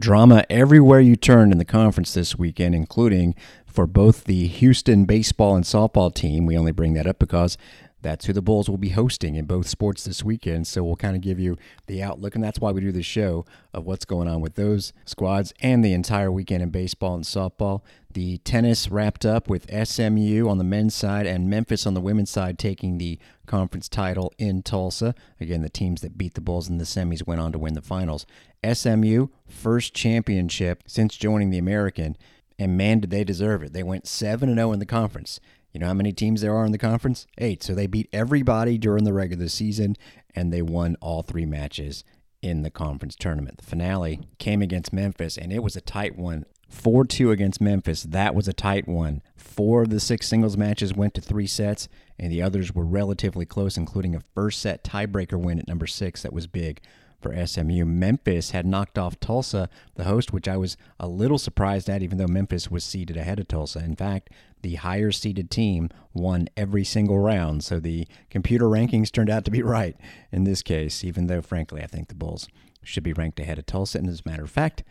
Drama everywhere you turn in the conference this weekend, including for both the Houston baseball and softball team. We only bring that up because that's who the Bulls will be hosting in both sports this weekend. So we'll kind of give you the outlook, and that's why we do the show of what's going on with those squads and the entire weekend in baseball and softball. The tennis wrapped up with SMU on the men's side and Memphis on the women's side taking the conference title in Tulsa. Again, the teams that beat the Bulls in the semis went on to win the finals. SMU, first championship since joining the American and man, did they deserve it. They went 7 0 in the conference. You know how many teams there are in the conference? Eight. So they beat everybody during the regular season, and they won all three matches in the conference tournament. The finale came against Memphis, and it was a tight one. 4 2 against Memphis. That was a tight one. Four of the six singles matches went to three sets, and the others were relatively close, including a first set tiebreaker win at number six that was big for SMU. Memphis had knocked off Tulsa, the host, which I was a little surprised at, even though Memphis was seeded ahead of Tulsa. In fact, the higher seeded team won every single round, so the computer rankings turned out to be right in this case, even though, frankly, I think the Bulls should be ranked ahead of Tulsa. And as a matter of fact,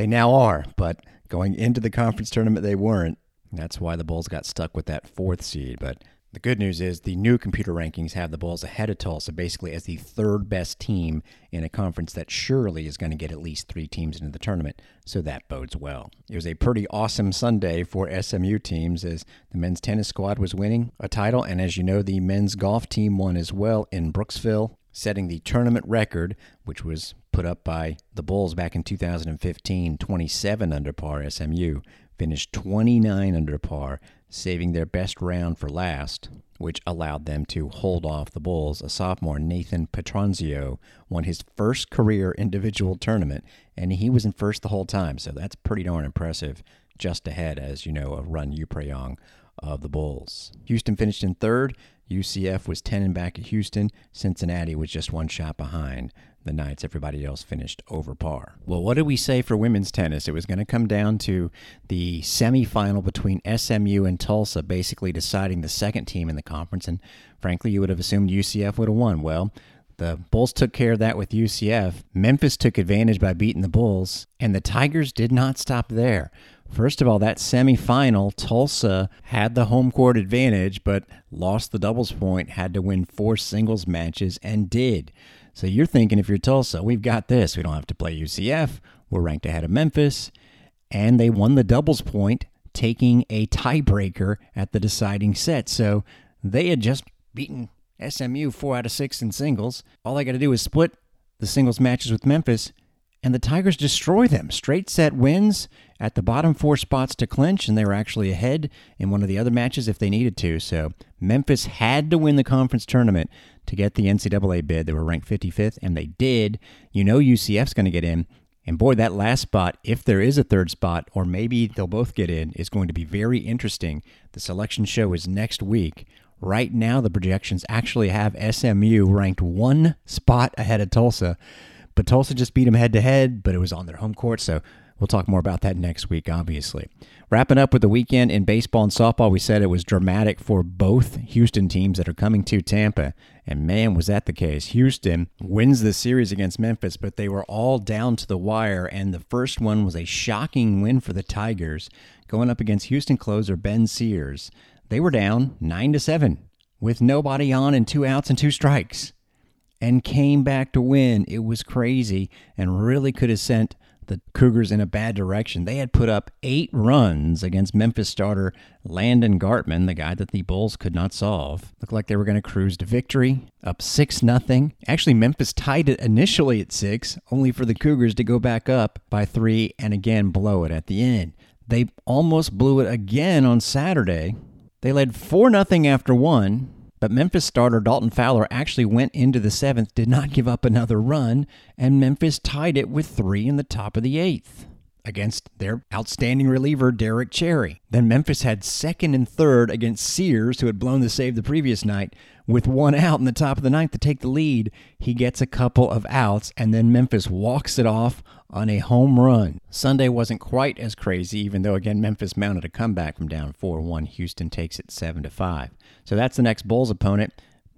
they now are, but going into the conference tournament, they weren't. That's why the Bulls got stuck with that fourth seed. But the good news is the new computer rankings have the Bulls ahead of Tulsa basically as the third best team in a conference that surely is going to get at least three teams into the tournament, so that bodes well. It was a pretty awesome Sunday for SMU teams as the men's tennis squad was winning a title, and as you know, the men's golf team won as well in Brooksville, setting the tournament record, which was put up by the Bulls back in 2015, 27 under par SMU finished 29 under par, saving their best round for last, which allowed them to hold off the Bulls. A sophomore, Nathan Petronzio, won his first career individual tournament, and he was in first the whole time, so that's pretty darn impressive. Just ahead, as you know, of Run Yeprayong of the Bulls. Houston finished in third. UCF was 10 and back at Houston. Cincinnati was just one shot behind the Knights. Everybody else finished over par. Well, what did we say for women's tennis? It was going to come down to the semifinal between SMU and Tulsa, basically deciding the second team in the conference. And frankly, you would have assumed UCF would have won. Well, the Bulls took care of that with UCF. Memphis took advantage by beating the Bulls, and the Tigers did not stop there. First of all, that semifinal, Tulsa had the home court advantage, but lost the doubles point, had to win four singles matches, and did. So you're thinking if you're Tulsa, we've got this. We don't have to play UCF. We're ranked ahead of Memphis. And they won the doubles point, taking a tiebreaker at the deciding set. So they had just beaten SMU four out of six in singles. All they got to do is split the singles matches with Memphis, and the Tigers destroy them. Straight set wins at the bottom four spots to clinch, and they were actually ahead in one of the other matches if they needed to. So Memphis had to win the conference tournament to get the NCAA bid. They were ranked 55th, and they did. You know UCF's going to get in. And boy, that last spot, if there is a third spot, or maybe they'll both get in, is going to be very interesting. The selection show is next week. Right now, the projections actually have SMU ranked one spot ahead of Tulsa. But Tulsa just beat them head to head, but it was on their home court, so We'll talk more about that next week, obviously. Wrapping up with the weekend in baseball and softball, we said it was dramatic for both Houston teams that are coming to Tampa. And man, was that the case. Houston wins the series against Memphis, but they were all down to the wire. And the first one was a shocking win for the Tigers, going up against Houston closer Ben Sears. They were down 9 to 7 with nobody on and two outs and two strikes and came back to win. It was crazy and really could have sent the Cougars in a bad direction. They had put up eight runs against Memphis starter Landon Gartman, the guy that the Bulls could not solve. Looked like they were going to cruise to victory, up 6 nothing. Actually, Memphis tied it initially at 6, only for the Cougars to go back up by 3 and again blow it at the end. They almost blew it again on Saturday. They led 4 nothing after 1 but Memphis starter Dalton Fowler actually went into the seventh, did not give up another run, and Memphis tied it with three in the top of the eighth against their outstanding reliever, Derek Cherry. Then Memphis had second and third against Sears, who had blown the save the previous night. With one out in the top of the ninth to take the lead, he gets a couple of outs, and then Memphis walks it off on a home run. Sunday wasn't quite as crazy, even though again Memphis mounted a comeback from down 4-1. Houston takes it 7 5. So that's the next Bulls opponent.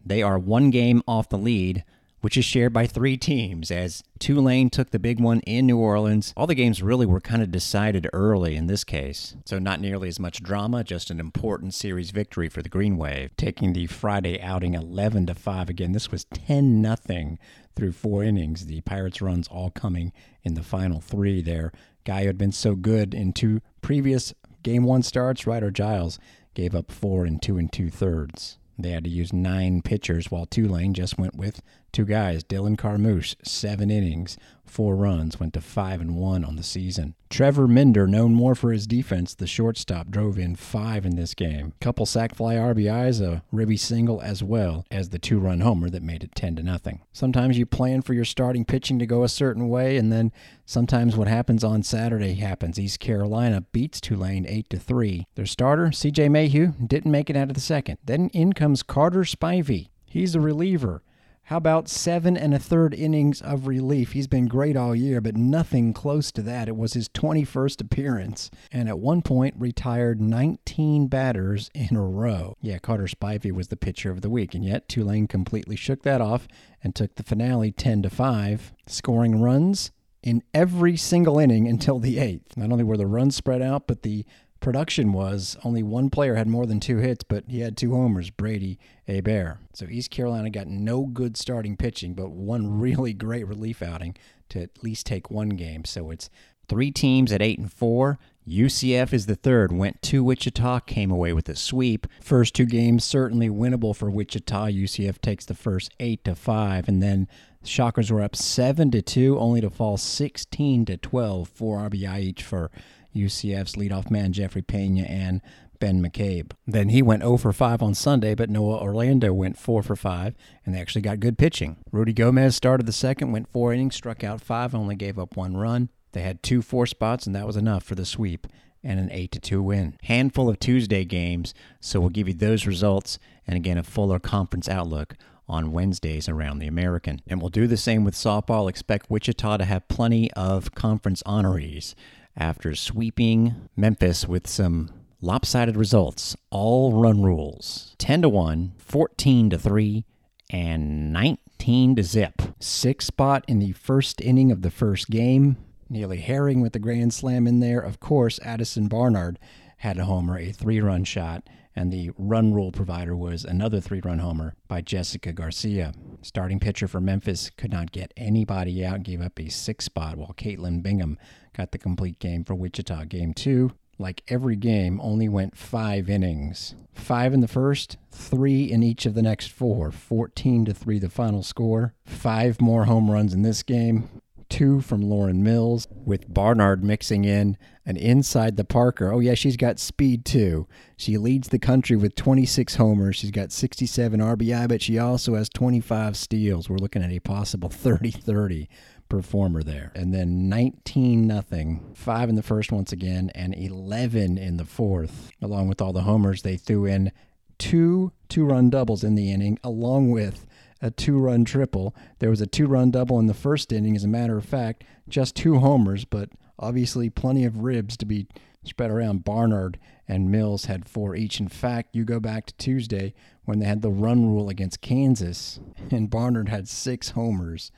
They are one game off the lead which is shared by three teams, as Tulane took the big one in New Orleans. All the games really were kind of decided early in this case, so not nearly as much drama, just an important series victory for the Green Wave, taking the Friday outing 11 to 5. Again, this was 10 nothing through four innings. The Pirates' runs all coming in the final three there. Guy who had been so good in two previous game one starts, Ryder Giles, gave up four and two and two thirds. They had to use nine pitchers, while Tulane just went with two guys. Dylan Carmouche, seven innings, four runs, went to five and one on the season. Trevor Minder, known more for his defense, the shortstop, drove in five in this game. Couple sac fly RBIs, a ribby single, as well as the two-run homer that made it ten to nothing. Sometimes you plan for your starting pitching to go a certain way, and then sometimes what happens on Saturday happens. East Carolina beats Tulane eight to three. Their starter, C.J. Mayhew, didn't make it out of the second. Then in comes Carter Spivey. He's a reliever. How about seven and a third innings of relief? He's been great all year, but nothing close to that. It was his 21st appearance, and at one point retired 19 batters in a row. Yeah, Carter Spivey was the pitcher of the week, and yet Tulane completely shook that off and took the finale 10 to 5, scoring runs in every single inning until the eighth. Not only were the runs spread out, but the production was only one player had more than two hits, but he had two homers, Brady Hebert. So East Carolina got no good starting pitching, but one really great relief outing to at least take one game. So it's three teams at eight and four. UCF is the third, went to Wichita, came away with a sweep. First two games certainly winnable for Wichita. UCF takes the first eight to five, and then Shockers were up seven to two, only to fall sixteen to twelve, four RBI each for UCF's leadoff man Jeffrey Pena and Ben McCabe. Then he went 0 for 5 on Sunday, but Noah Orlando went 4 for 5, and they actually got good pitching. Rudy Gomez started the second, went four innings, struck out five, only gave up one run. They had two four spots, and that was enough for the sweep and an 8 to 2 win. Handful of Tuesday games, so we'll give you those results and again a fuller conference outlook on Wednesdays around the American. And we'll do the same with softball. Expect Wichita to have plenty of conference honorees after sweeping Memphis with some lopsided results, all run rules 10 to 1, 14 to 3, and 19 to zip. Six spot in the first inning of the first game. Neleigh Herring with the grand slam in there. Of course, Addison Barnard had a homer, a three run shot, and the run rule provider was another three run homer by Jessica Garcia. Starting pitcher for Memphis could not get anybody out, gave up a six spot, while Caitlin Bingham got the complete game for Wichita. Game two, like every game, only went five innings. Five in the first, three in each of the next four. 14 to 3 the final score. Five more home runs in this game. Two from Lauren Mills, with Barnard mixing in an inside the Parker. Oh, yeah, she's got speed too. She leads the country with 26 homers. She's got 67 RBI, but she also has 25 steals. We're looking at a possible 30 30 performer there. And then 19 nothing, 5 in the first once again and 11 in the fourth. Along with all the homers, they threw in two two-run doubles in the inning along with a two-run triple. There was a two-run double in the first inning as a matter of fact, just two homers, but obviously plenty of ribs to be spread around. Barnard and Mills had four each. In fact, you go back to Tuesday when they had the run rule against Kansas, and Barnard had six homers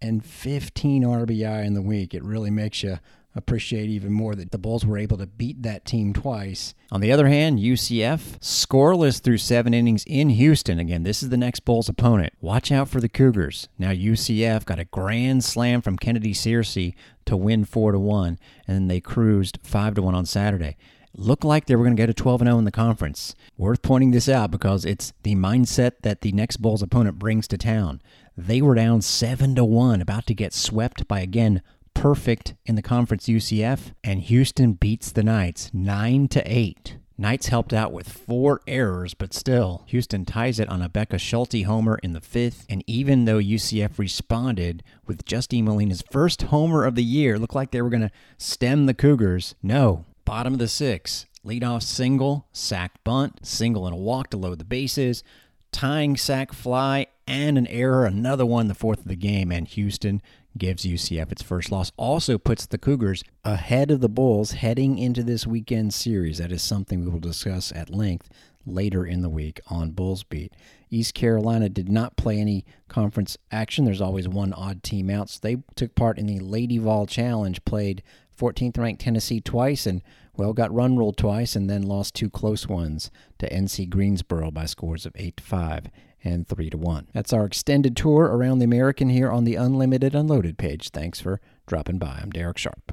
and 15 RBI in the week. It really makes you appreciate even more that the Bulls were able to beat that team twice. On the other hand, UCF scoreless through seven innings in Houston. Again, this is the next Bulls opponent. Watch out for the Cougars. Now UCF got a grand slam from Kennedy Searcy to win four to one, and then they cruised five to one on Saturday. Looked like they were going to go to 12 0 in the conference. Worth pointing this out because it's the mindset that the next Bulls opponent brings to town. They were down 7 to 1, about to get swept by again perfect in the conference UCF, and Houston beats the Knights 9 to 8. Knights helped out with four errors, but still, Houston ties it on a Becca Schulte homer in the fifth. And even though UCF responded with Justine Molina's first homer of the year, looked like they were going to stem the Cougars. No, bottom of the sixth, leadoff single, sac bunt, single and a walk to load the bases, tying sac fly, and an error, another one, the fourth of the game, and Houston gives UCF its first loss. Also puts the Cougars ahead of the Bulls heading into this weekend series. That is something we will discuss at length later in the week on Bulls Beat. East Carolina did not play any conference action. There's always one odd team out. So they took part in the Lady Vol Challenge, played 14th ranked Tennessee twice, and well, got run ruled twice, and then lost two close ones to NC Greensboro by scores of 8 to 5 and 3 to 1. That's our extended tour around the American here on the Unlimited Unloaded page. Thanks for dropping by. I'm Derek Sharp.